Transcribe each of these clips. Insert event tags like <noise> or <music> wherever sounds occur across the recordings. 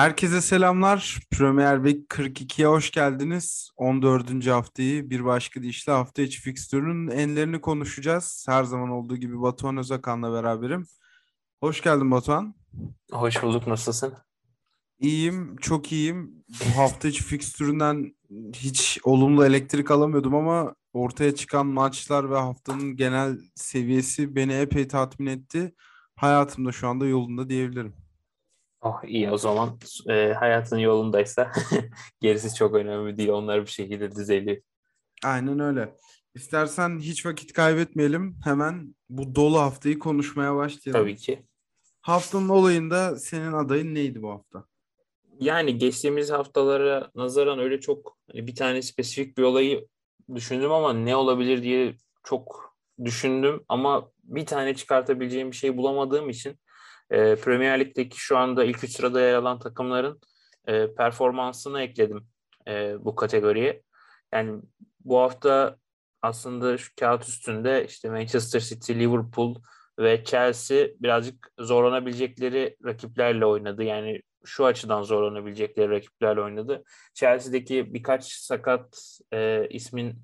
Herkese selamlar. Premier Lig 42'ye hoş geldiniz. 14. haftayı bir başka deyişle hafta içi fikstürün enlerini konuşacağız. Her zaman olduğu gibi Batuhan Özakan'la beraberim. Hoş geldin Batuhan. Hoş bulduk. Nasılsın? İyiyim, çok iyiyim. Bu hafta içi fikstüründen hiç olumlu elektrik alamıyordum ama ortaya çıkan maçlar ve haftanın genel seviyesi beni epey tatmin etti. Hayatımda şu anda yolunda diyebilirim. Oh iyi o zaman e, hayatın yolundaysa <laughs> gerisi çok önemli değil. Onlar bir şekilde düzeliyor. Aynen öyle. İstersen hiç vakit kaybetmeyelim. Hemen bu dolu haftayı konuşmaya başlayalım. Tabii ki. Haftanın olayında senin adayın neydi bu hafta? Yani geçtiğimiz haftalara nazaran öyle çok hani bir tane spesifik bir olayı düşündüm ama ne olabilir diye çok düşündüm ama bir tane çıkartabileceğim bir şey bulamadığım için e, Premier Lig'deki şu anda ilk üç sırada yer alan takımların e, performansını ekledim e, bu kategoriye. Yani bu hafta aslında şu kağıt üstünde işte Manchester City, Liverpool ve Chelsea birazcık zorlanabilecekleri rakiplerle oynadı. Yani şu açıdan zorlanabilecekleri rakiplerle oynadı. Chelsea'deki birkaç sakat e, ismin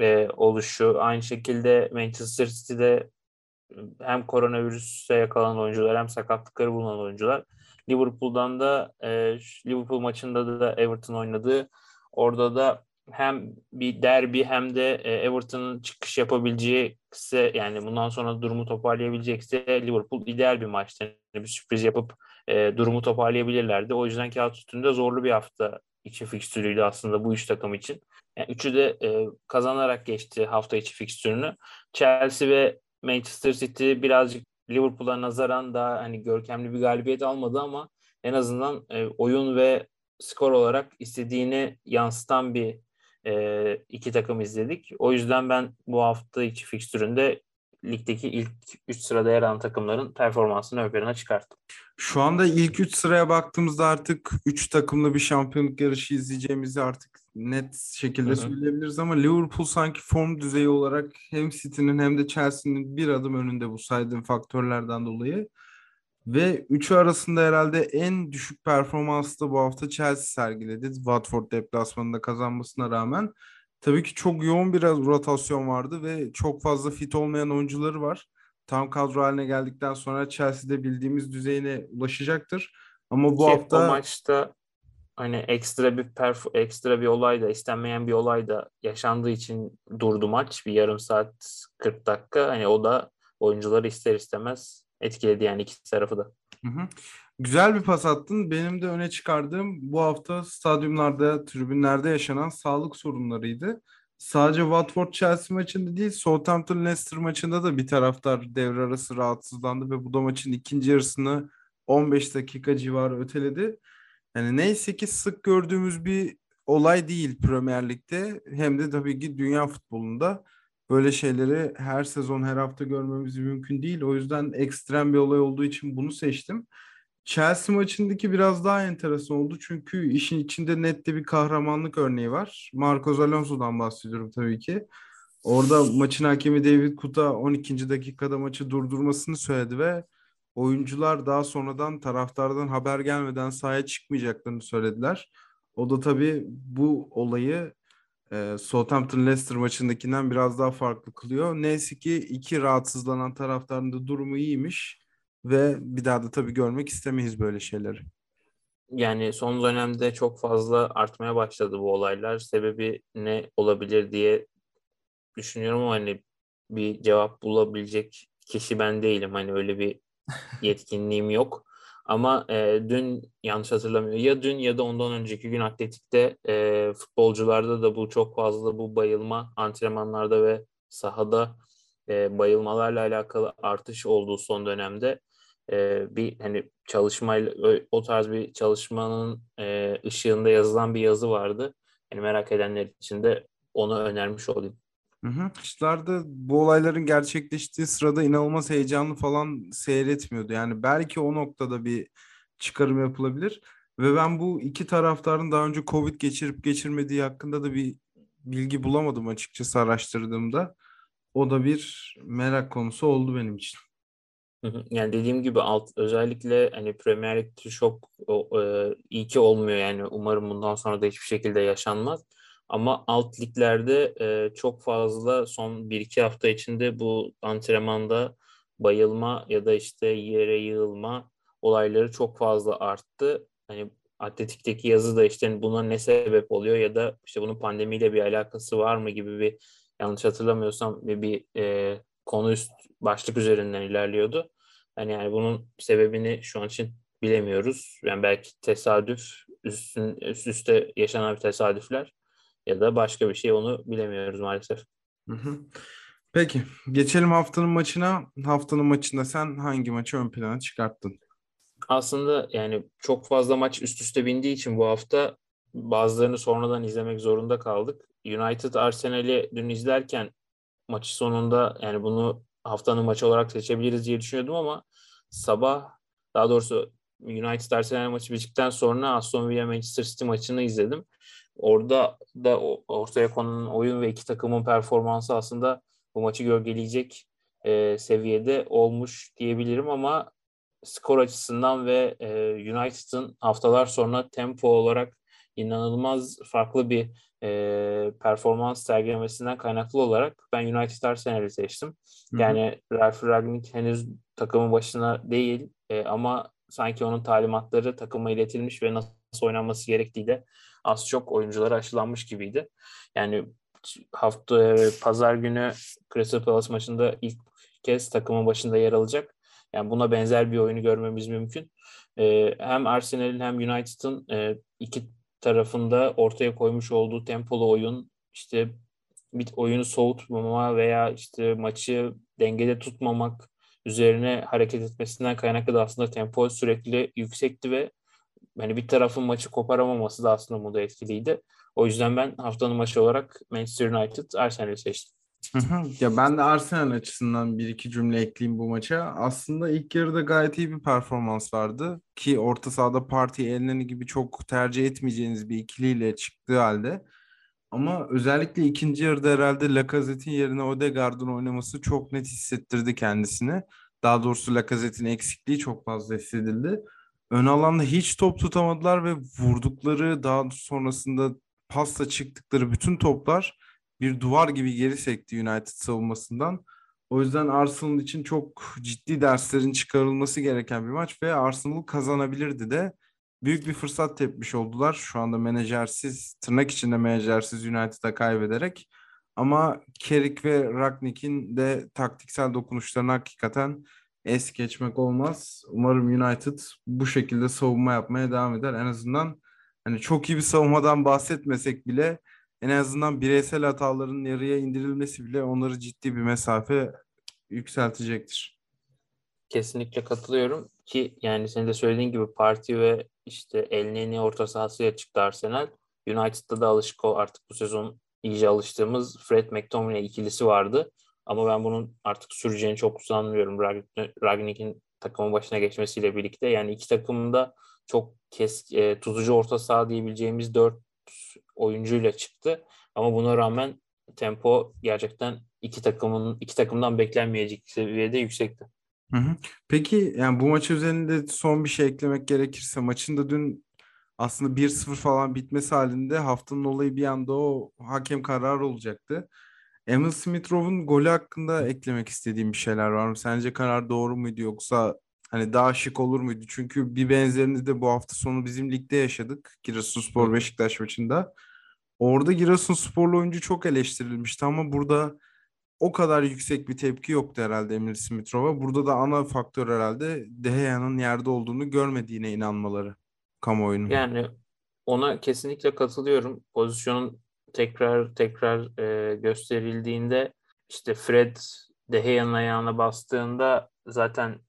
e, oluşu, aynı şekilde Manchester City'de hem koronavirüse yakalanan oyuncular hem sakatlıkları bulunan oyuncular. Liverpool'dan da e, Liverpool maçında da Everton oynadığı orada da hem bir derbi hem de e, Everton'ın çıkış yapabileceği yani bundan sonra durumu toparlayabilecekse Liverpool ideal bir maçtı. Yani bir sürpriz yapıp e, durumu toparlayabilirlerdi. O yüzden kağıt üstünde zorlu bir hafta içi fikstürüydü aslında bu üç takım için. Yani üçü de e, kazanarak geçti hafta içi fikstürünü. Chelsea ve Manchester City birazcık Liverpool'a nazaran daha hani görkemli bir galibiyet almadı ama en azından e, oyun ve skor olarak istediğini yansıtan bir e, iki takım izledik. O yüzden ben bu hafta içi fikstüründe ligdeki ilk 3 sırada yer alan takımların performansını plana çıkarttım. Şu anda ilk 3 sıraya baktığımızda artık 3 takımlı bir şampiyonluk yarışı izleyeceğimizi artık net şekilde Hı-hı. söyleyebiliriz ama Liverpool sanki form düzeyi olarak hem City'nin hem de Chelsea'nin bir adım önünde bu saydığım faktörlerden dolayı. Ve üçü arasında herhalde en düşük performansı da bu hafta Chelsea sergiledi. Watford deplasmanında kazanmasına rağmen. Tabii ki çok yoğun bir rotasyon vardı ve çok fazla fit olmayan oyuncuları var. Tam kadro haline geldikten sonra Chelsea'de bildiğimiz düzeyine ulaşacaktır. Ama bu Ki hafta o maçta hani ekstra bir perf ekstra bir olay da istenmeyen bir olay da yaşandığı için durdu maç bir yarım saat 40 dakika hani o da oyuncuları ister istemez etkiledi yani iki tarafı da. Hı hı. Güzel bir pas attın. Benim de öne çıkardığım bu hafta stadyumlarda, tribünlerde yaşanan sağlık sorunlarıydı. Sadece Watford Chelsea maçında değil, Southampton Leicester maçında da bir taraftar devre arası rahatsızlandı ve bu da maçın ikinci yarısını 15 dakika civarı öteledi. Yani neyse ki sık gördüğümüz bir olay değil Premier Lig'de hem de tabii ki dünya futbolunda böyle şeyleri her sezon her hafta görmemiz mümkün değil. O yüzden ekstrem bir olay olduğu için bunu seçtim. Chelsea maçındaki biraz daha enteresan oldu. Çünkü işin içinde net de bir kahramanlık örneği var. Marcos Alonso'dan bahsediyorum tabii ki. Orada maçın hakemi David Kuta 12. dakikada maçı durdurmasını söyledi ve oyuncular daha sonradan taraftardan haber gelmeden sahaya çıkmayacaklarını söylediler. O da tabii bu olayı e, Southampton Leicester maçındakinden biraz daha farklı kılıyor. Neyse ki iki rahatsızlanan taraftarın da durumu iyiymiş ve bir daha da tabii görmek istemeyiz böyle şeyleri. Yani son dönemde çok fazla artmaya başladı bu olaylar. Sebebi ne olabilir diye düşünüyorum ama hani bir cevap bulabilecek kişi ben değilim. Hani öyle bir yetkinliğim yok. Ama e, dün yanlış hatırlamıyorum ya dün ya da ondan önceki gün atletikte e, futbolcularda da bu çok fazla bu bayılma antrenmanlarda ve sahada e, bayılmalarla alakalı artış olduğu son dönemde e, bir hani çalışmayla o tarz bir çalışmanın e, ışığında yazılan bir yazı vardı. Yani merak edenler için de onu önermiş olayım. Hı. Maçlarda bu olayların gerçekleştiği sırada inanılmaz heyecanlı falan seyretmiyordu. Yani belki o noktada bir çıkarım yapılabilir. Ve ben bu iki taraftarın daha önce Covid geçirip geçirmediği hakkında da bir bilgi bulamadım açıkçası araştırdığımda. O da bir merak konusu oldu benim için. Yani dediğim gibi alt özellikle hani Premier Lig'de çok e, iyi ki olmuyor yani umarım bundan sonra da hiçbir şekilde yaşanmaz. Ama alt liglerde e, çok fazla son 1-2 hafta içinde bu antrenmanda bayılma ya da işte yere yığılma olayları çok fazla arttı. Hani Atletik'teki yazı da işte buna ne sebep oluyor ya da işte bunun pandemiyle bir alakası var mı gibi bir yanlış hatırlamıyorsam bir, bir e, konu üst başlık üzerinden ilerliyordu. Hani yani bunun sebebini şu an için bilemiyoruz. Yani belki tesadüf, üstün, üst üste yaşanan bir tesadüfler ya da başka bir şey onu bilemiyoruz maalesef. Hı hı. Peki geçelim haftanın maçına. Haftanın maçında sen hangi maçı ön plana çıkarttın? Aslında yani çok fazla maç üst üste bindiği için bu hafta bazılarını sonradan izlemek zorunda kaldık. United Arsenal'i dün izlerken maçı sonunda yani bunu haftanın maçı olarak seçebiliriz diye düşünüyordum ama sabah daha doğrusu United Arsenal maçı bittikten sonra Aston Villa Manchester City maçını izledim. Orada da ortaya konulan oyun ve iki takımın performansı aslında bu maçı gölgeleyecek e, seviyede olmuş diyebilirim ama skor açısından ve e, United'ın haftalar sonra tempo olarak inanılmaz farklı bir e, performans sergilemesinden kaynaklı olarak ben United Arsenal'i seçtim. Hı-hı. Yani Ralf Ragnick henüz takımın başına değil e, ama sanki onun talimatları takıma iletilmiş ve nasıl oynanması gerektiği de az çok oyunculara aşılanmış gibiydi. Yani hafta e, pazar günü Crystal Palace maçında ilk kez takımın başında yer alacak. Yani buna benzer bir oyunu görmemiz mümkün. E, hem Arsenal'in hem United'ın e, iki tarafında ortaya koymuş olduğu tempolu oyun işte bir oyunu soğutmama veya işte maçı dengede tutmamak üzerine hareket etmesinden kaynaklı da aslında tempo sürekli yüksekti ve yani bir tarafın maçı koparamaması da aslında bunu etkiliydi. O yüzden ben haftanın maçı olarak Manchester United Arsenal'i seçtim. Ya ben de Arsenal açısından bir iki cümle ekleyeyim bu maça. Aslında ilk yarıda gayet iyi bir performans vardı ki orta sahada Parti Elneni gibi çok tercih etmeyeceğiniz bir ikiliyle çıktığı halde. Ama özellikle ikinci yarıda herhalde Lacazette'in yerine Odegaard'ın oynaması çok net hissettirdi kendisini. Daha doğrusu Lacazette'in eksikliği çok fazla hissedildi. Ön alanda hiç top tutamadılar ve vurdukları daha sonrasında pasta çıktıkları bütün toplar bir duvar gibi geri sekti United savunmasından. O yüzden Arsenal için çok ciddi derslerin çıkarılması gereken bir maç ve Arsenal kazanabilirdi de büyük bir fırsat tepmiş oldular. Şu anda menajersiz, tırnak içinde menajersiz United'a kaybederek. Ama Kerik ve Ragnick'in de taktiksel dokunuşlarını hakikaten es geçmek olmaz. Umarım United bu şekilde savunma yapmaya devam eder. En azından hani çok iyi bir savunmadan bahsetmesek bile en azından bireysel hataların yarıya indirilmesi bile onları ciddi bir mesafe yükseltecektir. Kesinlikle katılıyorum ki yani senin de söylediğin gibi parti ve işte Elneni orta sahasıya çıktı Arsenal. United'da da alışık o artık bu sezon iyice alıştığımız Fred McTominay ikilisi vardı. Ama ben bunun artık süreceğini çok sanmıyorum Ragnick'in takımın başına geçmesiyle birlikte. Yani iki takımın da çok kes, e, tutucu orta saha diyebileceğimiz dört oyuncuyla çıktı. Ama buna rağmen tempo gerçekten iki takımın iki takımdan beklenmeyecek seviyede yüksekti. Hı hı. Peki yani bu maç üzerinde son bir şey eklemek gerekirse maçın da dün aslında 1-0 falan bitmesi halinde haftanın olayı bir anda o hakem kararı olacaktı. Emil Smith-Rowe'un golü hakkında eklemek istediğim bir şeyler var mı? Sence karar doğru muydu yoksa hani daha şık olur muydu? Çünkü bir benzerini de bu hafta sonu bizim ligde yaşadık. Giresunspor Beşiktaş maçında. Orada Giresunsporlu oyuncu çok eleştirilmişti ama burada o kadar yüksek bir tepki yoktu herhalde Emil Smith-Rowe'a. Burada da ana faktör herhalde De Gea'nın yerde olduğunu görmediğine inanmaları kamuoyunun. Yani ona kesinlikle katılıyorum. Pozisyonun tekrar tekrar e, gösterildiğinde işte Fred De Gea'nın ayağına bastığında zaten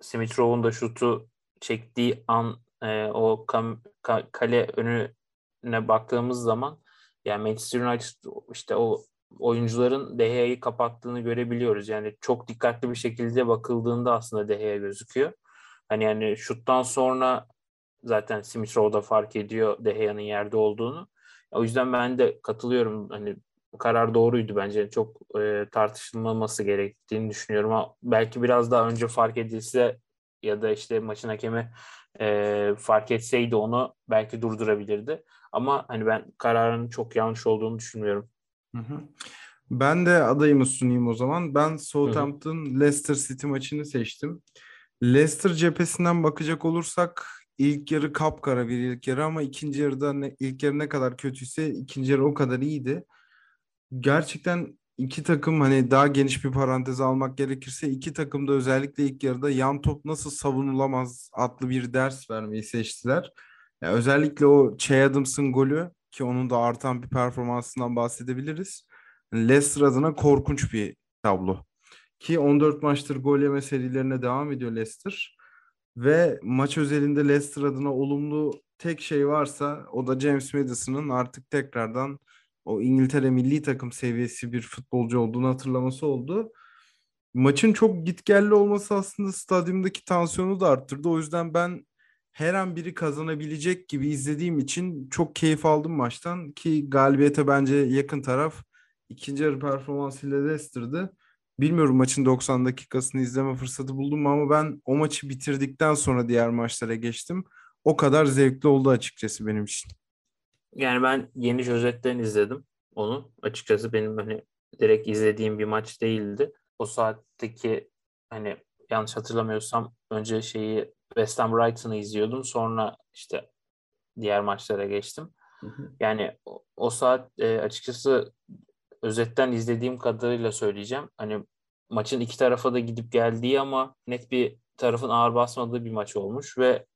Smith Rowe'un da şutu çektiği an e, o kam, ka, kale önüne baktığımız zaman yani Manchester United işte o oyuncuların De Gea'yı kapattığını görebiliyoruz. Yani çok dikkatli bir şekilde bakıldığında aslında De Gea gözüküyor. Hani yani şuttan sonra zaten Smith da fark ediyor De Gea'nın yerde olduğunu. O yüzden ben de katılıyorum. Hani karar doğruydu bence. Çok e, tartışılmaması gerektiğini düşünüyorum. Ama belki biraz daha önce fark edilse ya da işte maçın hakemi e, fark etseydi onu belki durdurabilirdi. Ama hani ben kararın çok yanlış olduğunu düşünmüyorum. Hı hı. Ben de adayımı sunayım o zaman. Ben Southampton Leicester City maçını seçtim. Leicester cephesinden bakacak olursak ilk yarı kapkara bir ilk yarı ama ikinci yarıda ne, ilk yarı ne kadar kötüyse ikinci yarı o kadar iyiydi. Gerçekten iki takım hani daha geniş bir parantez almak gerekirse iki takım da özellikle ilk yarıda yan top nasıl savunulamaz adlı bir ders vermeyi seçtiler. Yani özellikle o Che Adams'ın golü ki onun da artan bir performansından bahsedebiliriz. Leicester adına korkunç bir tablo. Ki 14 maçtır gol yeme serilerine devam ediyor Leicester. Ve maç özelinde Leicester adına olumlu tek şey varsa o da James Madison'ın artık tekrardan o İngiltere milli takım seviyesi bir futbolcu olduğunu hatırlaması oldu. Maçın çok gitgelli olması aslında stadyumdaki tansiyonu da arttırdı. O yüzden ben her an biri kazanabilecek gibi izlediğim için çok keyif aldım maçtan ki galibiyete bence yakın taraf ikinci yarı performansıyla Leicester'dı. Bilmiyorum maçın 90 dakikasını izleme fırsatı buldum ama ben o maçı bitirdikten sonra diğer maçlara geçtim. O kadar zevkli oldu açıkçası benim için. Yani ben yeni özetten izledim onu. Açıkçası benim hani direkt izlediğim bir maç değildi. O saatteki hani yanlış hatırlamıyorsam önce şeyi West Ham Brighton'ı izliyordum. Sonra işte diğer maçlara geçtim. Hı hı. Yani o, o saat e, açıkçası özetten izlediğim kadarıyla söyleyeceğim. Hani maçın iki tarafa da gidip geldiği ama net bir tarafın ağır basmadığı bir maç olmuş ve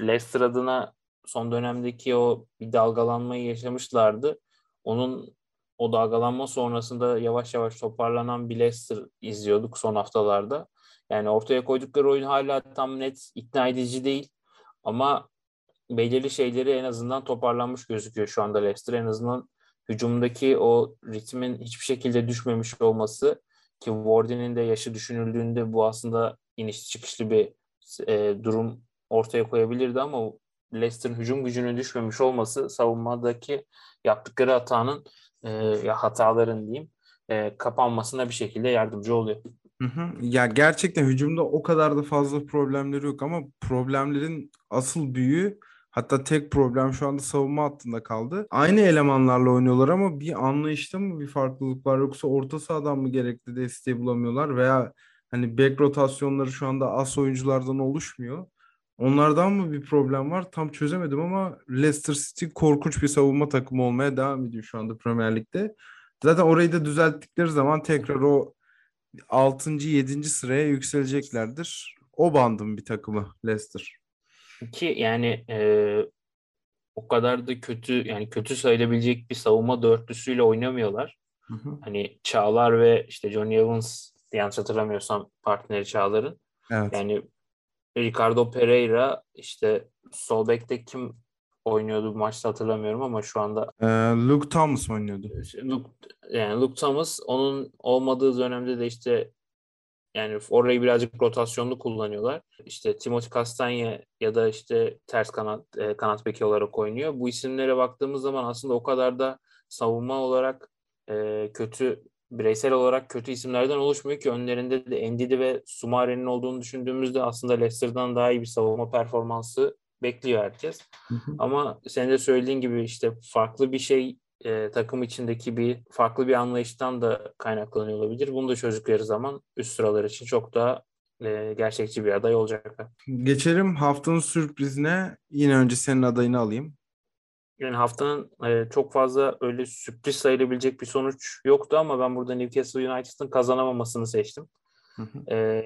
Leicester adına son dönemdeki o bir dalgalanmayı yaşamışlardı. Onun o dalgalanma sonrasında yavaş yavaş toparlanan bir Leicester izliyorduk son haftalarda. Yani ortaya koydukları oyun hala tam net ikna edici değil ama belirli şeyleri en azından toparlanmış gözüküyor şu anda Leicester. En azından hücumdaki o ritmin hiçbir şekilde düşmemiş olması ki Wardy'nin de yaşı düşünüldüğünde bu aslında iniş çıkışlı bir e, durum ortaya koyabilirdi ama Leicester'ın hücum gücünün düşmemiş olması savunmadaki yaptıkları hatanın e, ya hataların diyeyim e, kapanmasına bir şekilde yardımcı oluyor. Ya gerçekten hücumda o kadar da fazla problemleri yok ama problemlerin asıl büyüğü Hatta tek problem şu anda savunma hattında kaldı. Aynı elemanlarla oynuyorlar ama bir anlayışta mı bir farklılık var yoksa orta sahadan mı gerekli desteği bulamıyorlar veya hani back rotasyonları şu anda as oyunculardan oluşmuyor. Onlardan mı bir problem var? Tam çözemedim ama Leicester City korkunç bir savunma takımı olmaya devam ediyor şu anda Premier Lig'de. Zaten orayı da düzelttikleri zaman tekrar o 6. 7. sıraya yükseleceklerdir. O bandın bir takımı Leicester. Ki yani e, o kadar da kötü yani kötü sayılabilecek bir savunma dörtlüsüyle oynamıyorlar. Hı hı. Hani Çağlar ve işte Johnny Evans yanlış hatırlamıyorsam partneri Çağlar'ın. Evet. Yani Ricardo Pereira işte sol bekte kim oynuyordu bu maçta hatırlamıyorum ama şu anda ee, Luke Thomas oynuyordu. Luke, yani Luke Thomas onun olmadığı dönemde de işte yani orayı birazcık rotasyonlu kullanıyorlar. İşte Timothy Castagne ya da işte ters kanat e, kanat beki olarak oynuyor. Bu isimlere baktığımız zaman aslında o kadar da savunma olarak e, kötü bireysel olarak kötü isimlerden oluşmuyor ki önlerinde de Endidi ve Sumare'nin olduğunu düşündüğümüzde aslında Leicester'dan daha iyi bir savunma performansı bekliyor herkes. Hı hı. Ama senin de söylediğin gibi işte farklı bir şey e, takım içindeki bir farklı bir anlayıştan da kaynaklanıyor olabilir. Bunu da çözdükleri zaman üst sıralar için çok daha e, gerçekçi bir aday olacaklar. Geçelim haftanın sürprizine. Yine önce senin adayını alayım. Yani haftanın e, çok fazla öyle sürpriz sayılabilecek bir sonuç yoktu ama ben burada Newcastle United'ın kazanamamasını seçtim. Hı hı. E,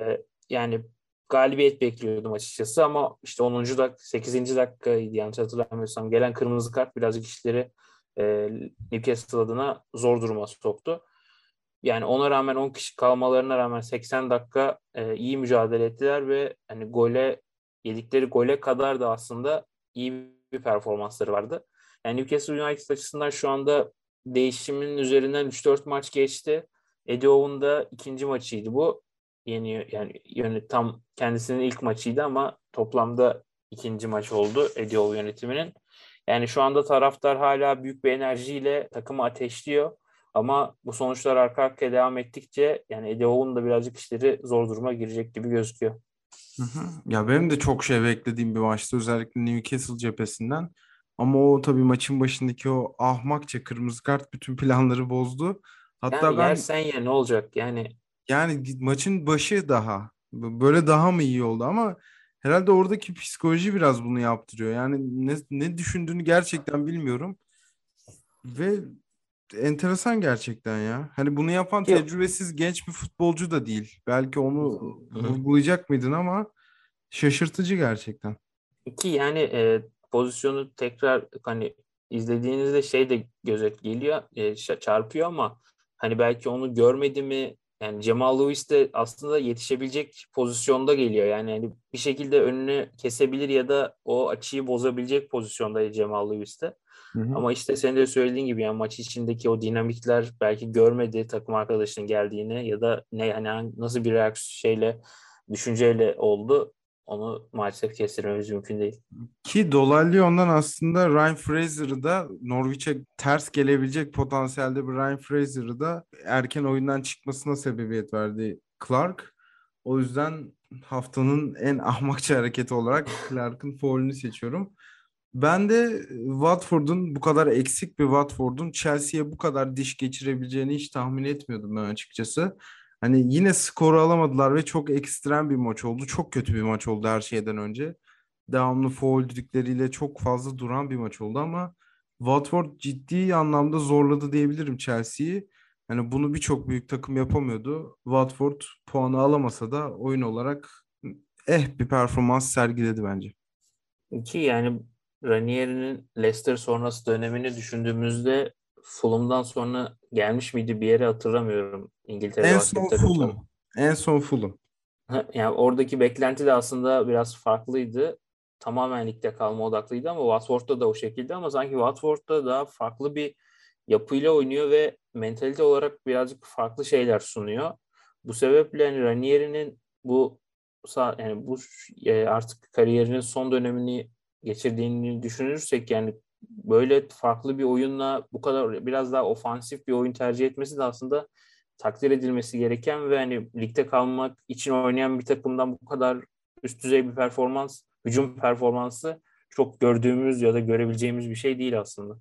yani galibiyet bekliyordum açıkçası ama işte 10. dakika 8. dakikaydı yanlış hatırlamıyorsam gelen kırmızı kart birazcık işleri e, Newcastle adına zor duruma soktu. Yani ona rağmen 10 kişi kalmalarına rağmen 80 dakika e, iyi mücadele ettiler ve hani gole yedikleri gole kadar da aslında iyi bir performansları vardı. Yani Newcastle United açısından şu anda değişimin üzerinden 3-4 maç geçti. Eddie Owen'ın da ikinci maçıydı bu. Yeni yani yönet tam kendisinin ilk maçıydı ama toplamda ikinci maç oldu Eddie yönetiminin. Yani şu anda taraftar hala büyük bir enerjiyle takımı ateşliyor. Ama bu sonuçlar arka arkaya devam ettikçe yani Howe'un da birazcık işleri zor duruma girecek gibi gözüküyor. Hı hı. Ya benim de çok şey beklediğim bir maçtı özellikle Newcastle cephesinden. Ama o tabii maçın başındaki o ahmakça kırmızı kart bütün planları bozdu. Hatta Yani ben yersen ya ne olacak? Yani yani maçın başı daha böyle daha mı iyi oldu ama herhalde oradaki psikoloji biraz bunu yaptırıyor. Yani ne, ne düşündüğünü gerçekten bilmiyorum ve enteresan gerçekten ya. Hani bunu yapan Yok. tecrübesiz genç bir futbolcu da değil. Belki onu vurgulayacak mıydın ama şaşırtıcı gerçekten. Ki yani e, pozisyonu tekrar hani izlediğinizde şey de göze geliyor, e, çarpıyor ama hani belki onu görmedi mi? Yani Cemal Lewis de aslında yetişebilecek pozisyonda geliyor. Yani hani bir şekilde önünü kesebilir ya da o açıyı bozabilecek pozisyonda Cemal Lewis de. Hı hı. Ama işte senin de söylediğin gibi yani maç içindeki o dinamikler belki görmedi takım arkadaşının geldiğini ya da ne yani nasıl bir reaksiyon şeyle düşünceyle oldu onu maalesef kestirmemiz mümkün değil. Ki Dolallyon'dan aslında Ryan Fraser'ı da Norwich'e ters gelebilecek potansiyelde bir Ryan Fraser'ı da erken oyundan çıkmasına sebebiyet verdi Clark. O yüzden haftanın en ahmakça hareketi olarak <laughs> Clark'ın faulünü seçiyorum. Ben de Watford'un bu kadar eksik bir Watford'un Chelsea'ye bu kadar diş geçirebileceğini hiç tahmin etmiyordum ben açıkçası. Hani yine skoru alamadılar ve çok ekstrem bir maç oldu. Çok kötü bir maç oldu her şeyden önce. Devamlı foul düdükleriyle çok fazla duran bir maç oldu ama Watford ciddi anlamda zorladı diyebilirim Chelsea'yi. Hani bunu birçok büyük takım yapamıyordu. Watford puanı alamasa da oyun olarak eh bir performans sergiledi bence. Ki yani Ranieri'nin Leicester sonrası dönemini düşündüğümüzde Fulham'dan sonra gelmiş miydi bir yere hatırlamıyorum İngiltere En son. Fulham. En son Fulham. Ha, Yani oradaki beklenti de aslında biraz farklıydı. Tamamen ligde kalma odaklıydı ama Watford'da da o şekilde ama sanki Watford'da daha farklı bir yapıyla oynuyor ve mentalite olarak birazcık farklı şeyler sunuyor. Bu sebeple yani Ranieri'nin bu yani bu e, artık kariyerinin son dönemini geçirdiğini düşünürsek yani böyle farklı bir oyunla bu kadar biraz daha ofansif bir oyun tercih etmesi de aslında takdir edilmesi gereken ve hani ligde kalmak için oynayan bir takımdan bu kadar üst düzey bir performans, hücum performansı çok gördüğümüz ya da görebileceğimiz bir şey değil aslında.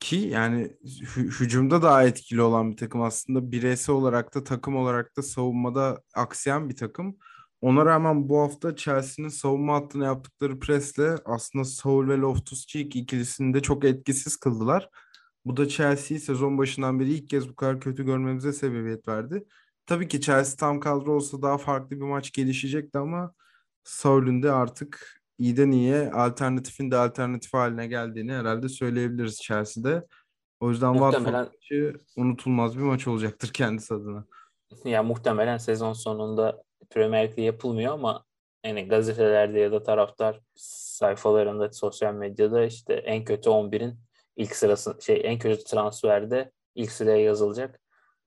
Ki yani hü- hücumda daha etkili olan bir takım aslında bireysel olarak da takım olarak da savunmada aksayan bir takım. Ona rağmen bu hafta Chelsea'nin savunma hattına yaptıkları presle aslında Saul ve Loftus-Cheek ikilisini de çok etkisiz kıldılar. Bu da Chelsea'yi sezon başından beri ilk kez bu kadar kötü görmemize sebebiyet verdi. Tabii ki Chelsea tam kadro olsa daha farklı bir maç gelişecekti ama Saul'ün de artık iyiden iyiye alternatifin de alternatif haline geldiğini herhalde söyleyebiliriz Chelsea'de. O yüzden Watford Muhtemelen maçı unutulmaz bir maç olacaktır <laughs> kendisi adına. Ya muhtemelen sezon sonunda Premier Lig'de yapılmıyor ama yani gazetelerde ya da taraftar sayfalarında sosyal medyada işte en kötü 11'in ilk sırası şey en kötü transferde ilk sıraya yazılacak.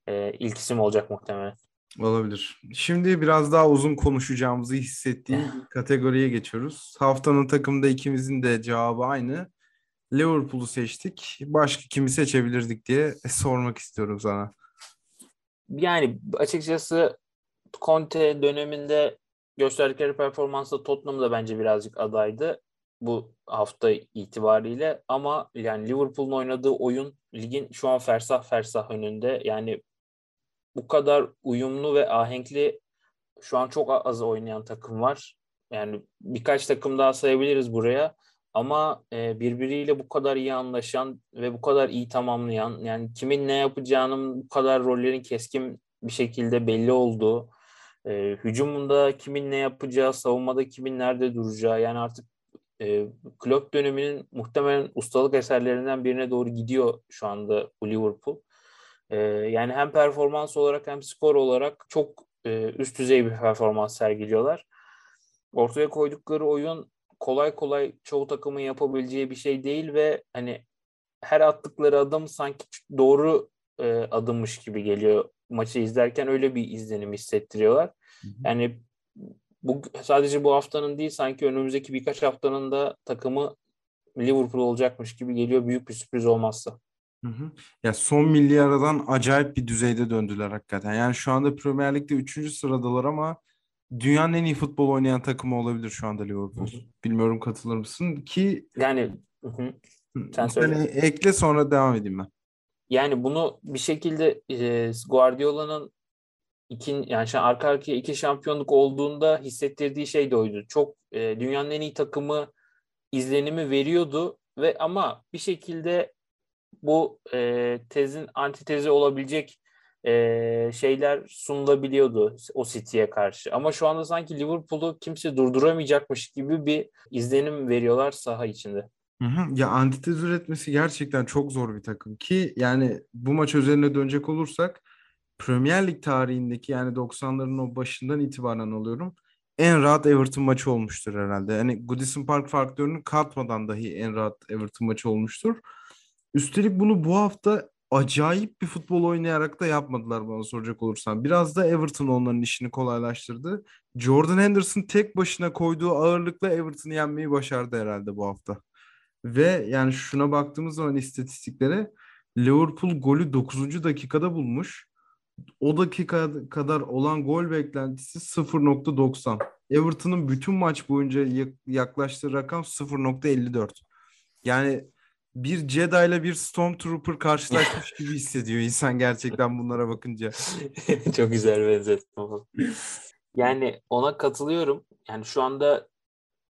Ee, ilk isim olacak muhtemelen. Olabilir. Şimdi biraz daha uzun konuşacağımızı hissettiğim <laughs> kategoriye geçiyoruz. Haftanın takımda ikimizin de cevabı aynı. Liverpool'u seçtik. Başka kimi seçebilirdik diye <laughs> sormak istiyorum sana. Yani açıkçası Conte döneminde gösterdikleri performansla Tottenham da bence birazcık adaydı bu hafta itibariyle ama yani Liverpool'un oynadığı oyun ligin şu an fersah fersah önünde. Yani bu kadar uyumlu ve ahenkli şu an çok az oynayan takım var. Yani birkaç takım daha sayabiliriz buraya. Ama e, birbiriyle bu kadar iyi anlaşan ve bu kadar iyi tamamlayan, yani kimin ne yapacağının bu kadar rollerin keskin bir şekilde belli olduğu, e, hücumunda kimin ne yapacağı, savunmada kimin nerede duracağı, yani artık e, Klopp döneminin muhtemelen ustalık eserlerinden birine doğru gidiyor şu anda bu Liverpool. E, yani hem performans olarak hem skor olarak çok e, üst düzey bir performans sergiliyorlar. Ortaya koydukları oyun kolay kolay çoğu takımın yapabileceği bir şey değil ve hani her attıkları adım sanki doğru e, adımmış gibi geliyor maçı izlerken öyle bir izlenim hissettiriyorlar. Yani bu sadece bu haftanın değil sanki önümüzdeki birkaç haftanın da takımı Liverpool olacakmış gibi geliyor büyük bir sürpriz olmazsa. Hı hı. Ya son milli aradan acayip bir düzeyde döndüler hakikaten. Yani şu anda Premier Lig'de 3. sıradalar ama dünyanın en iyi futbol oynayan takımı olabilir şu anda Liverpool. Hı hı. Bilmiyorum katılır mısın ki Yani hı hı. Sen söyle. ekle sonra devam edeyim ben. Yani bunu bir şekilde e, Guardiola'nın ikin yani şu arka arkaya iki şampiyonluk olduğunda hissettirdiği şey de oydu. Çok e, dünyanın en iyi takımı izlenimi veriyordu ve ama bir şekilde bu e, tezin antitezi olabilecek e, şeyler sunulabiliyordu o City'ye karşı. Ama şu anda sanki Liverpool'u kimse durduramayacakmış gibi bir izlenim veriyorlar saha içinde. Hı hı. Ya antitez üretmesi gerçekten çok zor bir takım ki yani bu maç üzerine dönecek olursak Premier Lig tarihindeki yani 90'ların o başından itibaren alıyorum. En rahat Everton maçı olmuştur herhalde. Yani Goodison Park faktörünü katmadan dahi en rahat Everton maçı olmuştur. Üstelik bunu bu hafta acayip bir futbol oynayarak da yapmadılar bana soracak olursan. Biraz da Everton onların işini kolaylaştırdı. Jordan Henderson tek başına koyduğu ağırlıkla Everton'ı yenmeyi başardı herhalde bu hafta. Ve yani şuna baktığımız zaman istatistiklere Liverpool golü 9. dakikada bulmuş. O dakika kadar olan gol beklentisi 0.90. Everton'ın bütün maç boyunca yaklaştığı rakam 0.54. Yani bir Jedi ile bir Stormtrooper karşılaşmış <laughs> gibi hissediyor insan gerçekten bunlara bakınca. <laughs> Çok güzel benzetme. Yani ona katılıyorum. Yani şu anda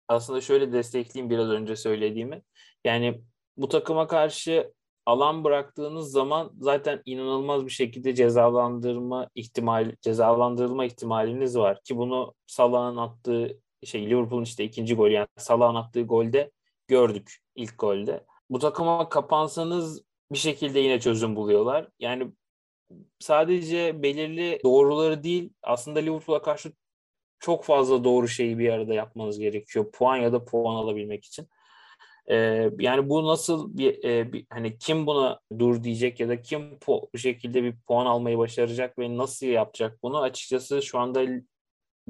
aslında şöyle destekleyeyim biraz önce söylediğimi. Yani bu takıma karşı alan bıraktığınız zaman zaten inanılmaz bir şekilde cezalandırma ihtimali cezalandırılma ihtimaliniz var ki bunu Salah'ın attığı şey Liverpool'un işte ikinci golü yani Salah'ın attığı golde gördük ilk golde. Bu takıma kapansanız bir şekilde yine çözüm buluyorlar. Yani sadece belirli doğruları değil aslında Liverpool'a karşı çok fazla doğru şeyi bir arada yapmanız gerekiyor. Puan ya da puan alabilmek için. Ee, yani bu nasıl bir, e, bir hani kim buna dur diyecek ya da kim bu şekilde bir puan almayı başaracak ve nasıl yapacak bunu açıkçası şu anda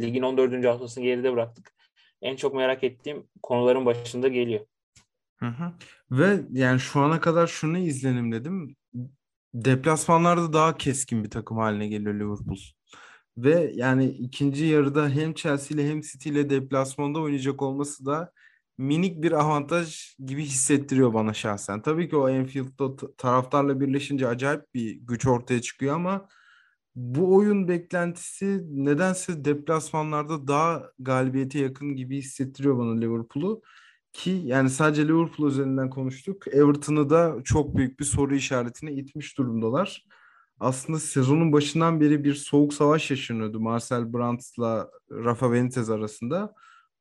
ligin 14. haftasını geride bıraktık. En çok merak ettiğim konuların başında geliyor. Ve yani şu ana kadar şunu izlenim dedim. Deplasmanlarda daha keskin bir takım haline geliyor Liverpool. Ve yani ikinci yarıda hem Chelsea ile hem City ile deplasmanda oynayacak olması da minik bir avantaj gibi hissettiriyor bana şahsen. Tabii ki o Anfield'da taraftarla birleşince acayip bir güç ortaya çıkıyor ama bu oyun beklentisi nedense deplasmanlarda daha galibiyete yakın gibi hissettiriyor bana Liverpool'u. Ki yani sadece Liverpool üzerinden konuştuk. Everton'ı da çok büyük bir soru işaretine itmiş durumdalar. Aslında sezonun başından beri bir soğuk savaş yaşanıyordu Marcel Brandt'la Rafa Benitez arasında.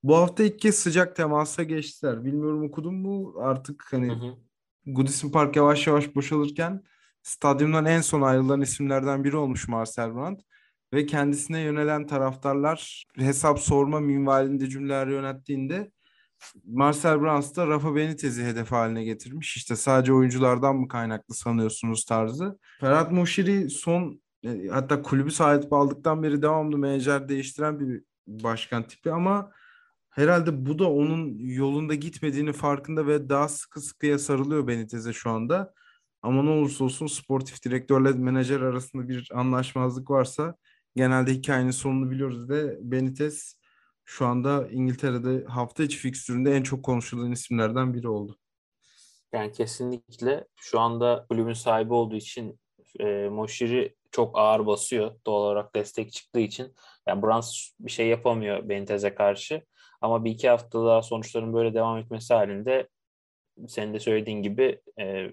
Bu hafta ilk kez sıcak temasa geçtiler. Bilmiyorum okudun mu artık hani hı hı. Goodison Park yavaş yavaş boşalırken stadyumdan en son ayrılan isimlerden biri olmuş Marcel Brandt. Ve kendisine yönelen taraftarlar hesap sorma minvalinde cümleler yönettiğinde Marcel Brandt da Rafa Benitez'i hedef haline getirmiş. İşte sadece oyunculardan mı kaynaklı sanıyorsunuz tarzı. Ferhat Moşiri son e, hatta kulübü sahip aldıktan beri devamlı menajer değiştiren bir başkan tipi ama herhalde bu da onun yolunda gitmediğini farkında ve daha sıkı sıkıya sarılıyor Benitez'e şu anda. Ama ne olursa olsun sportif direktörle menajer arasında bir anlaşmazlık varsa genelde hikayenin sonunu biliyoruz ve Benitez şu anda İngiltere'de hafta içi fikstüründe en çok konuşulan isimlerden biri oldu. Yani kesinlikle şu anda kulübün sahibi olduğu için e, Moşiri çok ağır basıyor doğal olarak destek çıktığı için. Yani Brans bir şey yapamıyor Benitez'e karşı. Ama bir iki hafta daha sonuçların böyle devam etmesi halinde senin de söylediğin gibi e,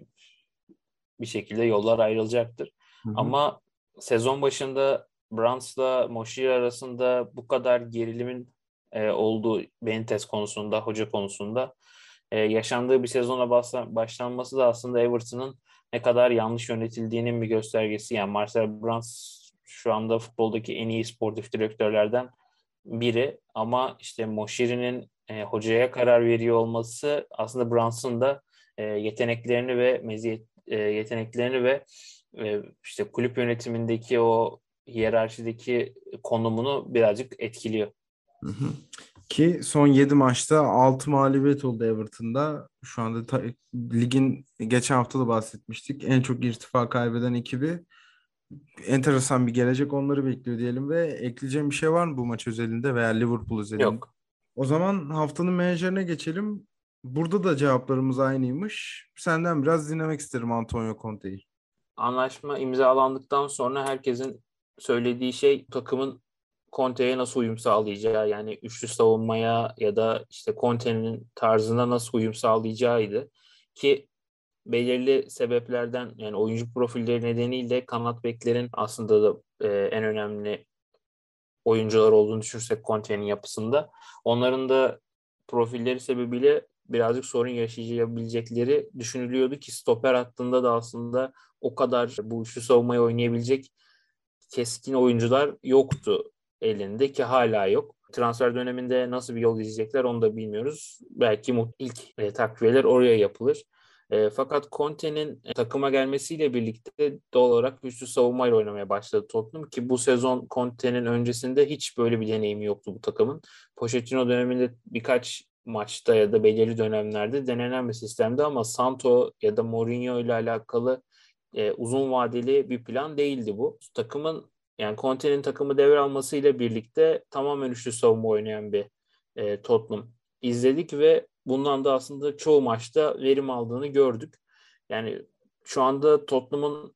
bir şekilde yollar ayrılacaktır. Hı hı. Ama sezon başında Brans'la Moşir arasında bu kadar gerilimin e, olduğu Benitez konusunda, hoca konusunda e, yaşandığı bir sezona başlanması da aslında Everton'ın ne kadar yanlış yönetildiğinin bir göstergesi. Yani Marcel Brands şu anda futboldaki en iyi sportif direktörlerden biri ama işte Moşiri'nin e, hocaya karar veriyor olması aslında Brunson da e, yeteneklerini ve meziyet e, yeteneklerini ve e, işte kulüp yönetimindeki o hiyerarşideki konumunu birazcık etkiliyor. Hı hı. Ki son 7 maçta 6 mağlubiyet oldu Everton'da. Şu anda ta- ligin geçen hafta da bahsetmiştik. En çok irtifa kaybeden ekibi. Enteresan bir gelecek onları bekliyor diyelim ve ekleyeceğim bir şey var mı bu maç özelinde veya Liverpool özelinde? Yok. O zaman haftanın menajerine geçelim. Burada da cevaplarımız aynıymış. Senden biraz dinlemek isterim Antonio Conte'yi. Anlaşma imzalandıktan sonra herkesin söylediği şey takımın Conte'ye nasıl uyum sağlayacağı yani üçlü savunmaya ya da işte Conte'nin tarzına nasıl uyum sağlayacağıydı. Ki belirli sebeplerden yani oyuncu profilleri nedeniyle kanat beklerin aslında da e, en önemli oyuncular olduğunu düşünürsek Conte'nin yapısında. Onların da profilleri sebebiyle birazcık sorun yaşayabilecekleri düşünülüyordu ki stoper hattında da aslında o kadar bu üçlü savunmayı oynayabilecek keskin oyuncular yoktu elinde ki hala yok. Transfer döneminde nasıl bir yol izleyecekler onu da bilmiyoruz. Belki ilk e, takviyeler oraya yapılır. E, fakat Conte'nin e, takıma gelmesiyle birlikte doğal olarak güçlü savunmayla oynamaya başladı Tottenham ki bu sezon Conte'nin öncesinde hiç böyle bir deneyimi yoktu bu takımın. Pochettino döneminde birkaç maçta ya da belirli dönemlerde denenen bir sistemdi ama Santo ya da Mourinho ile alakalı e, uzun vadeli bir plan değildi bu. Takımın yani Conte'nin takımı devralmasıyla birlikte tamamen üçlü savunma oynayan bir e, Tottenham izledik ve bundan da aslında çoğu maçta verim aldığını gördük. Yani şu anda Tottenham'ın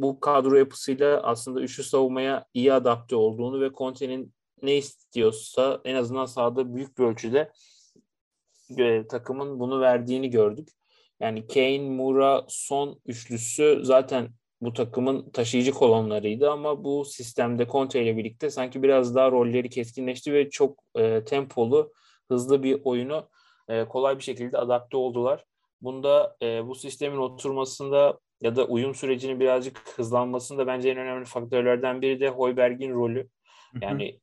bu kadro yapısıyla aslında üçlü savunmaya iyi adapte olduğunu ve Conte'nin ne istiyorsa en azından sahada büyük bir ölçüde e, takımın bunu verdiğini gördük. Yani Kane, Moura son üçlüsü zaten bu takımın taşıyıcı kolonlarıydı ama bu sistemde Conte ile birlikte sanki biraz daha rolleri keskinleşti ve çok e, tempolu, hızlı bir oyunu e, kolay bir şekilde adapte oldular. Bunda e, bu sistemin oturmasında ya da uyum sürecinin birazcık hızlanmasında bence en önemli faktörlerden biri de Hoiberg'in rolü. Yani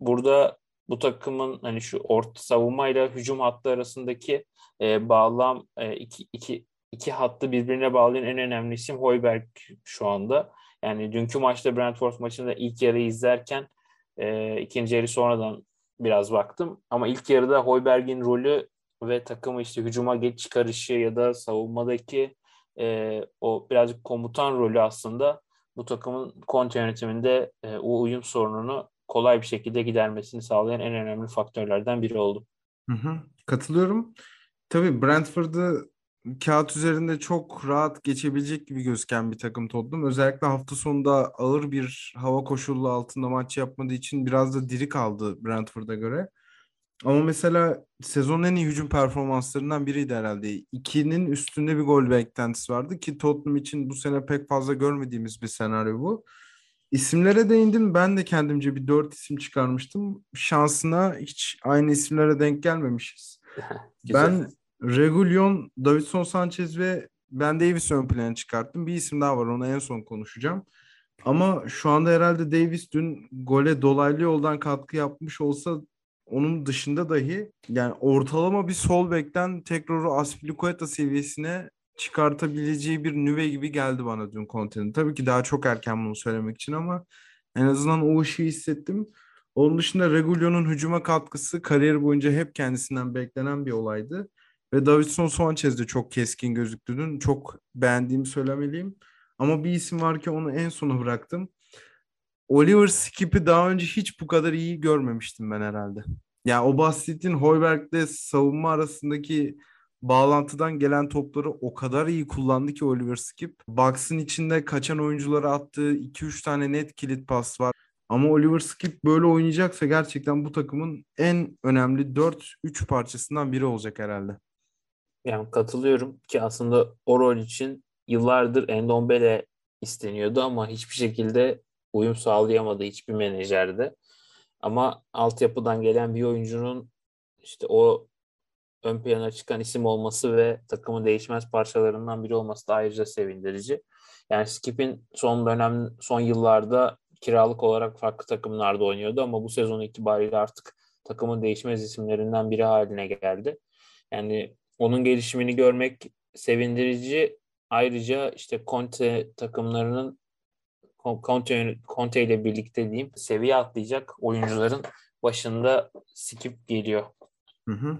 burada bu takımın hani şu orta savunmayla hücum hattı arasındaki e, bağlam e, iki, iki, iki hattı birbirine bağlayan en önemli isim Hoiberg şu anda. Yani dünkü maçta Brentford maçında ilk yarı izlerken e, ikinci yarı sonradan biraz baktım. Ama ilk yarıda Hoiberg'in rolü ve takımı işte hücuma geç çıkarışı ya da savunmadaki e, o birazcık komutan rolü aslında bu takımın konti yönetiminde e, o uyum sorununu kolay bir şekilde gidermesini sağlayan en önemli faktörlerden biri oldu. Hı hı, katılıyorum. Tabii Brentford'ı kağıt üzerinde çok rahat geçebilecek gibi gözüken bir takım Tottenham. Özellikle hafta sonunda ağır bir hava koşullu altında maç yapmadığı için biraz da diri kaldı Brentford'a göre. Ama mesela sezonun en iyi hücum performanslarından biriydi herhalde. İkinin üstünde bir gol beklentisi vardı ki Tottenham için bu sene pek fazla görmediğimiz bir senaryo bu. İsimlere değindim. Ben de kendimce bir dört isim çıkarmıştım. Şansına hiç aynı isimlere denk gelmemişiz. <laughs> ben Regulion, Davidson Sanchez ve Ben Davis ön plana çıkarttım. Bir isim daha var onu en son konuşacağım. Ama şu anda herhalde Davis dün gole dolaylı yoldan katkı yapmış olsa onun dışında dahi yani ortalama bir sol bekten tekrar Aspilicueta seviyesine çıkartabileceği bir nüve gibi geldi bana dün Conte'nin. Tabii ki daha çok erken bunu söylemek için ama en azından o ışığı hissettim. Onun dışında Regulion'un hücuma katkısı kariyer boyunca hep kendisinden beklenen bir olaydı. Ve Davidson Sanchez de çok keskin gözüktü dün. Çok beğendiğimi söylemeliyim. Ama bir isim var ki onu en sona bıraktım. Oliver Skip'i daha önce hiç bu kadar iyi görmemiştim ben herhalde. Ya yani o bahsettiğin Hoiberg'le savunma arasındaki bağlantıdan gelen topları o kadar iyi kullandı ki Oliver Skip. Box'ın içinde kaçan oyunculara attığı 2-3 tane net kilit pas var. Ama Oliver Skip böyle oynayacaksa gerçekten bu takımın en önemli 4-3 parçasından biri olacak herhalde. Yani katılıyorum ki aslında o rol için yıllardır Endombele isteniyordu ama hiçbir şekilde uyum sağlayamadı hiçbir menajerde. Ama altyapıdan gelen bir oyuncunun işte o ön plana çıkan isim olması ve takımın değişmez parçalarından biri olması da ayrıca sevindirici. Yani Skip'in son dönem, son yıllarda kiralık olarak farklı takımlarda oynuyordu ama bu sezon itibariyle artık takımın değişmez isimlerinden biri haline geldi. Yani onun gelişimini görmek sevindirici. Ayrıca işte Conte takımlarının Conte, Conte ile birlikte diyeyim seviye atlayacak oyuncuların başında skip geliyor. Hı hı.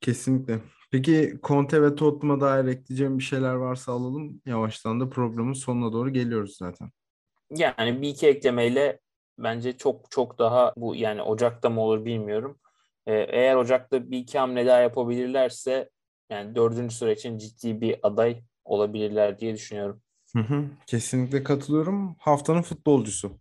Kesinlikle. Peki Conte ve Tottenham'a dair ekleyeceğim bir şeyler varsa alalım. Yavaştan da programın sonuna doğru geliyoruz zaten. Yani bir iki eklemeyle bence çok çok daha bu yani Ocak'ta mı olur bilmiyorum. Ee, eğer Ocak'ta bir iki hamle daha yapabilirlerse yani dördüncü sıra için ciddi bir aday olabilirler diye düşünüyorum. Hı hı, kesinlikle katılıyorum. Haftanın futbolcusu.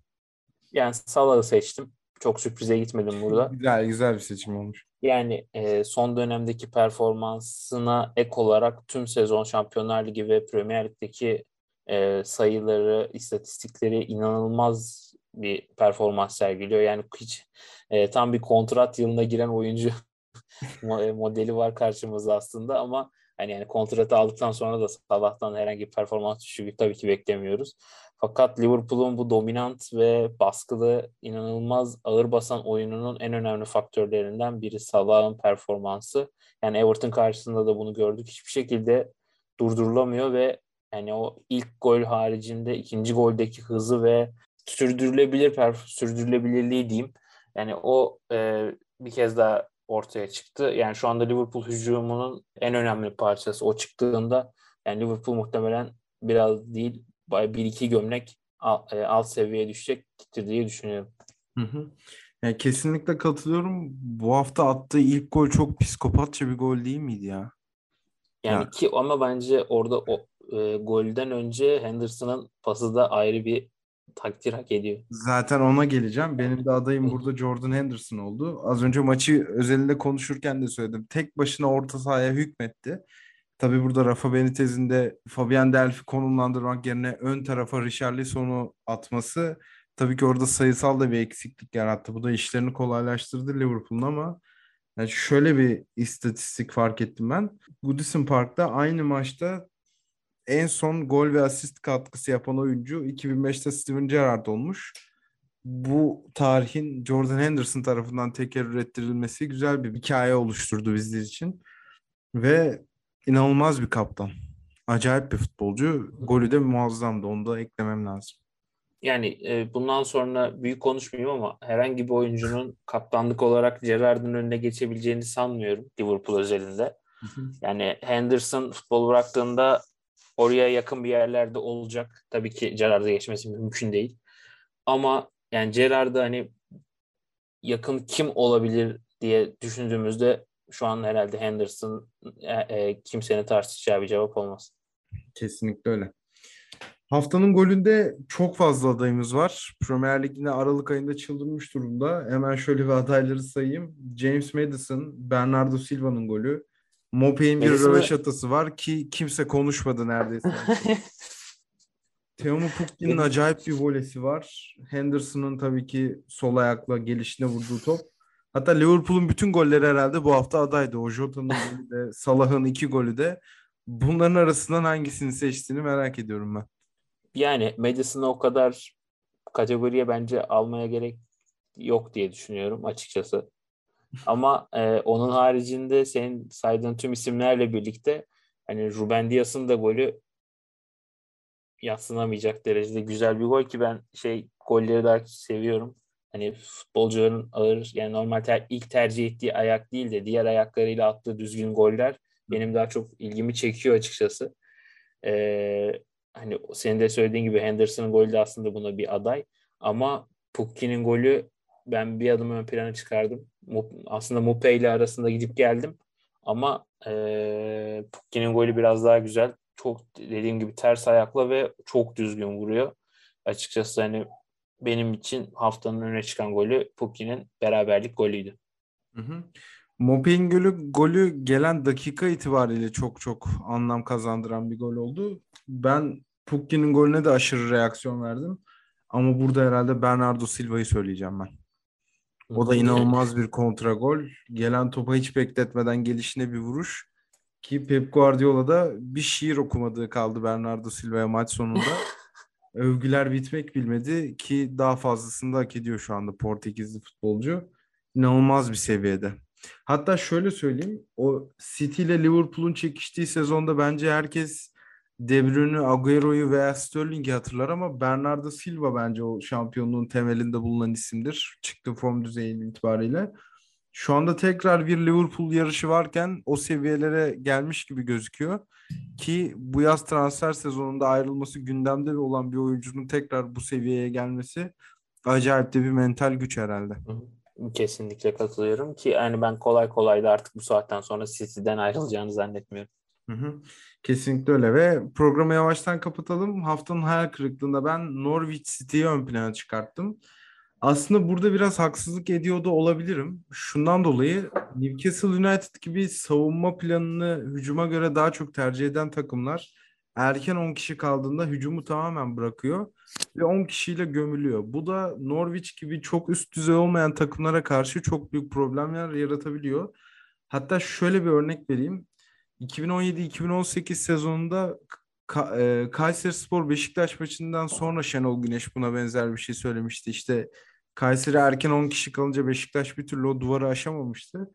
Yani Salah'ı seçtim. Çok sürprize gitmedim <laughs> burada. Güzel güzel bir seçim olmuş. Yani e, son dönemdeki performansına ek olarak tüm sezon Şampiyonlar Ligi ve Premier Lig'deki e, sayıları, istatistikleri inanılmaz bir performans sergiliyor. Yani hiç e, tam bir kontrat yılına giren oyuncu modeli var karşımızda aslında ama hani yani kontratı aldıktan sonra da Salah'tan herhangi bir performans düşüklüğü tabii ki beklemiyoruz. Fakat Liverpool'un bu dominant ve baskılı, inanılmaz ağır basan oyununun en önemli faktörlerinden biri Salah'ın performansı. Yani Everton karşısında da bunu gördük. Hiçbir şekilde durdurulamıyor ve yani o ilk gol haricinde ikinci goldeki hızı ve sürdürülebilir sürdürülebilirliği diyeyim. Yani o e, bir kez daha ortaya çıktı. Yani şu anda Liverpool hücumunun en önemli parçası. O çıktığında yani Liverpool muhtemelen biraz değil bir iki gömlek alt, e, alt seviyeye düşecektir diye düşünüyorum. Hı hı. Yani kesinlikle katılıyorum. Bu hafta attığı ilk gol çok psikopatça bir gol değil miydi ya? Yani ya. ki ama bence orada o e, golden önce Henderson'ın pası da ayrı bir takdir hak ediyor. Zaten ona geleceğim. Benim de adayım burada Jordan Henderson oldu. Az önce maçı özelinde konuşurken de söyledim. Tek başına orta sahaya hükmetti. Tabii burada Rafa Benitez'in de Fabian Delphi konumlandırmak yerine ön tarafa Richarlison'u atması tabii ki orada sayısal da bir eksiklik yarattı. Bu da işlerini kolaylaştırdı Liverpool'un ama yani şöyle bir istatistik fark ettim ben. Goodison Park'ta aynı maçta en son gol ve asist katkısı yapan oyuncu 2005'te Steven Gerrard olmuş. Bu tarihin Jordan Henderson tarafından tekerrür ettirilmesi güzel bir hikaye oluşturdu bizler için. Ve inanılmaz bir kaptan. Acayip bir futbolcu. Golü de muazzamdı. Onu da eklemem lazım. Yani e, bundan sonra büyük konuşmayayım ama herhangi bir oyuncunun kaptanlık olarak Gerrard'ın önüne geçebileceğini sanmıyorum Liverpool özelinde. Yani Henderson futbol bıraktığında oraya yakın bir yerlerde olacak. Tabii ki Gerrard'a geçmesi mümkün değil. Ama yani Gerrard'a hani yakın kim olabilir diye düşündüğümüzde şu an herhalde Henderson e, e, kimsenin tartışacağı bir cevap olmaz. Kesinlikle öyle. Haftanın golünde çok fazla adayımız var. Premier Lig Aralık ayında çıldırmış durumda. Hemen şöyle bir adayları sayayım. James Madison, Bernardo Silva'nın golü. Mopey'in bir röveşatası var ki kimse konuşmadı neredeyse. <laughs> Teomu Pukki'nin acayip bir volesi var. Henderson'ın tabii ki sol ayakla gelişine vurduğu top. Hatta Liverpool'un bütün golleri herhalde bu hafta adaydı. O Jota'nın <laughs> golü de, Salah'ın iki golü de. Bunların arasından hangisini seçtiğini merak ediyorum ben. Yani Madison'ı o kadar kategoriye bence almaya gerek yok diye düşünüyorum açıkçası. Ama e, onun haricinde senin saydığın tüm isimlerle birlikte hani Ruben Dias'ın da golü yatsınamayacak derecede güzel bir gol ki ben şey golleri daha seviyorum hani futbolcuların ağır yani normal ter, ilk tercih ettiği ayak değil de diğer ayaklarıyla attığı düzgün goller benim daha çok ilgimi çekiyor açıkçası. Ee, hani senin de söylediğin gibi Henderson'ın golü de aslında buna bir aday ama Pukki'nin golü ben bir adım ön plana çıkardım. Aslında Mupe ile arasında gidip geldim ama e, Pukki'nin golü biraz daha güzel. Çok dediğim gibi ters ayakla ve çok düzgün vuruyor. Açıkçası hani benim için haftanın öne çıkan golü Pukki'nin beraberlik golüydü. Hı hı. Mopey'in golü, golü gelen dakika itibariyle çok çok anlam kazandıran bir gol oldu. Ben Pukki'nin golüne de aşırı reaksiyon verdim. Ama burada herhalde Bernardo Silva'yı söyleyeceğim ben. O da inanılmaz bir kontra gol. Gelen topa hiç bekletmeden gelişine bir vuruş. Ki Pep Guardiola da bir şiir okumadığı kaldı Bernardo Silva'ya maç sonunda. <laughs> övgüler bitmek bilmedi ki daha fazlasını da hak ediyor şu anda Portekizli futbolcu. İnanılmaz bir seviyede. Hatta şöyle söyleyeyim. O City ile Liverpool'un çekiştiği sezonda bence herkes De Bruyne, Agüero'yu veya Sterling'i hatırlar ama Bernardo Silva bence o şampiyonluğun temelinde bulunan isimdir. Çıktığı form düzeyi itibariyle. Şu anda tekrar bir Liverpool yarışı varken o seviyelere gelmiş gibi gözüküyor. Ki bu yaz transfer sezonunda ayrılması gündemde olan bir oyuncunun tekrar bu seviyeye gelmesi acayip de bir mental güç herhalde. Kesinlikle katılıyorum ki yani ben kolay kolay da artık bu saatten sonra City'den ayrılacağını zannetmiyorum. Hı hı. Kesinlikle öyle ve programı yavaştan kapatalım. Haftanın hayal kırıklığında ben Norwich City'yi ön plana çıkarttım. Aslında burada biraz haksızlık ediyor da olabilirim. Şundan dolayı Newcastle United gibi savunma planını hücuma göre daha çok tercih eden takımlar erken 10 kişi kaldığında hücumu tamamen bırakıyor ve 10 kişiyle gömülüyor. Bu da Norwich gibi çok üst düzey olmayan takımlara karşı çok büyük problemler yaratabiliyor. Hatta şöyle bir örnek vereyim. 2017-2018 sezonunda Ka e, Kayseri Spor Beşiktaş maçından sonra Şenol Güneş buna benzer bir şey söylemişti. İşte Kayseri erken 10 kişi kalınca Beşiktaş bir türlü o duvarı aşamamıştı.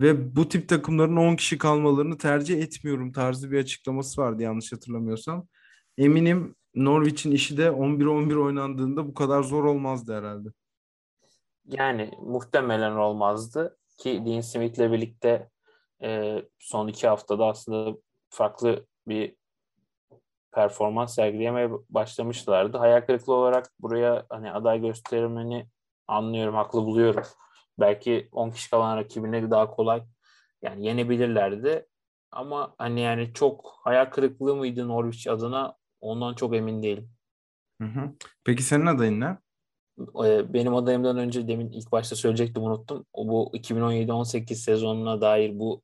Ve bu tip takımların 10 kişi kalmalarını tercih etmiyorum tarzı bir açıklaması vardı yanlış hatırlamıyorsam. Eminim Norwich'in işi de 11-11 oynandığında bu kadar zor olmazdı herhalde. Yani muhtemelen olmazdı ki Dean Smith'le birlikte e, son iki haftada aslında farklı bir performans sergileyemeye başlamışlardı. Hayal kırıklığı olarak buraya hani aday göstermeni anlıyorum, haklı buluyorum. Belki 10 kişi kalan rakibine daha kolay yani yenebilirlerdi. Ama hani yani çok hayal kırıklığı mıydı Norwich adına ondan çok emin değilim. Hı hı. Peki senin adayın ne? Ee, benim adayımdan önce demin ilk başta söyleyecektim unuttum. O bu 2017-18 sezonuna dair bu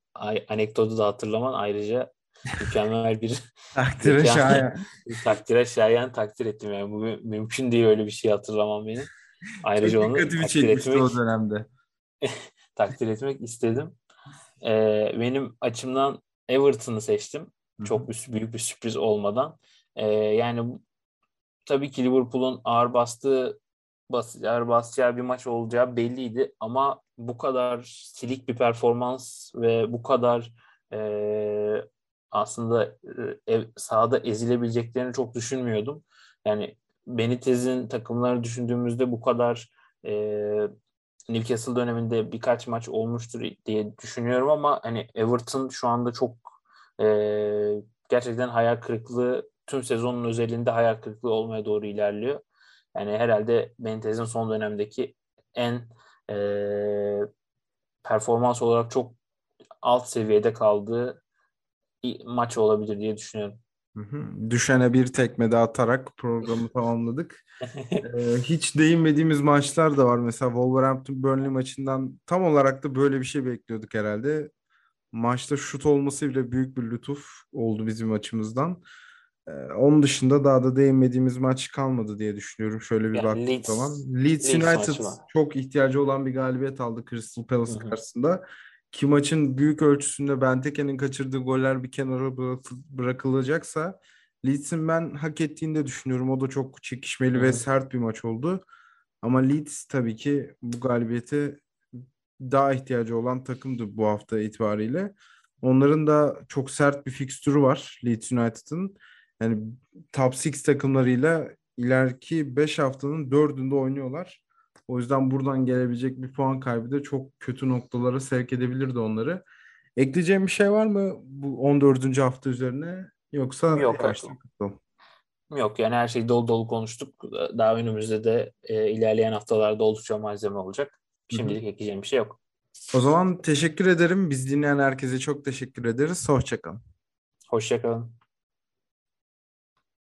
anekdotu da hatırlaman ayrıca <laughs> mükemmel bir takdire şayan. takdire şayan takdir ettim yani. Bu mümkün değil öyle bir şey hatırlamam benim. Ayrıca Çok onu takdir etmek, o <laughs> dönemde. takdir etmek istedim. Ee, benim açımdan Everton'ı seçtim. Çok bir, büyük bir sürpriz olmadan. Ee, yani tabii ki Liverpool'un ağır bastığı bas, ağır basacağı bir maç olacağı belliydi ama bu kadar silik bir performans ve bu kadar e, aslında e, ev, sahada ezilebileceklerini çok düşünmüyordum. Yani Benitez'in takımları düşündüğümüzde bu kadar e, Newcastle döneminde birkaç maç olmuştur diye düşünüyorum ama hani Everton şu anda çok e, gerçekten hayal kırıklığı tüm sezonun özelinde hayal kırıklığı olmaya doğru ilerliyor. Yani herhalde Benitez'in son dönemdeki en e, performans olarak çok alt seviyede kaldığı maç olabilir diye düşünüyorum. Hı hı. Düşene bir tekme de atarak programı <laughs> tamamladık. ee, <laughs> hiç değinmediğimiz maçlar da var. Mesela Wolverhampton Burnley maçından tam olarak da böyle bir şey bekliyorduk herhalde. Maçta şut olması bile büyük bir lütuf oldu bizim maçımızdan. Ee, onun dışında daha da değinmediğimiz maç kalmadı diye düşünüyorum. Şöyle bir yani baktığım Leeds, zaman. Leeds, Leeds United çok ihtiyacı olan bir galibiyet aldı Crystal Palace karşısında. Ki maçın büyük ölçüsünde Benteke'nin kaçırdığı goller bir kenara bırakılacaksa Leeds'in ben hak ettiğini de düşünüyorum. O da çok çekişmeli Hı. ve sert bir maç oldu. Ama Leeds tabii ki bu galibiyete daha ihtiyacı olan takımdı bu hafta itibariyle. Onların da çok sert bir fikstürü var Leeds United'ın. Yani top 6 takımlarıyla ileriki 5 haftanın 4'ünde oynuyorlar. O yüzden buradan gelebilecek bir puan kaybı da çok kötü noktalara sevk edebilirdi onları. Ekleyeceğim bir şey var mı bu 14. hafta üzerine yoksa yok Yok yani her şeyi dolu dolu konuştuk. Daha önümüzde de e, ilerleyen haftalarda oldukça malzeme olacak. Şimdilik Hı-hı. ekleyeceğim bir şey yok. O zaman teşekkür ederim. Biz dinleyen herkese çok teşekkür ederiz. Hoşçakalın. Hoşçakalın.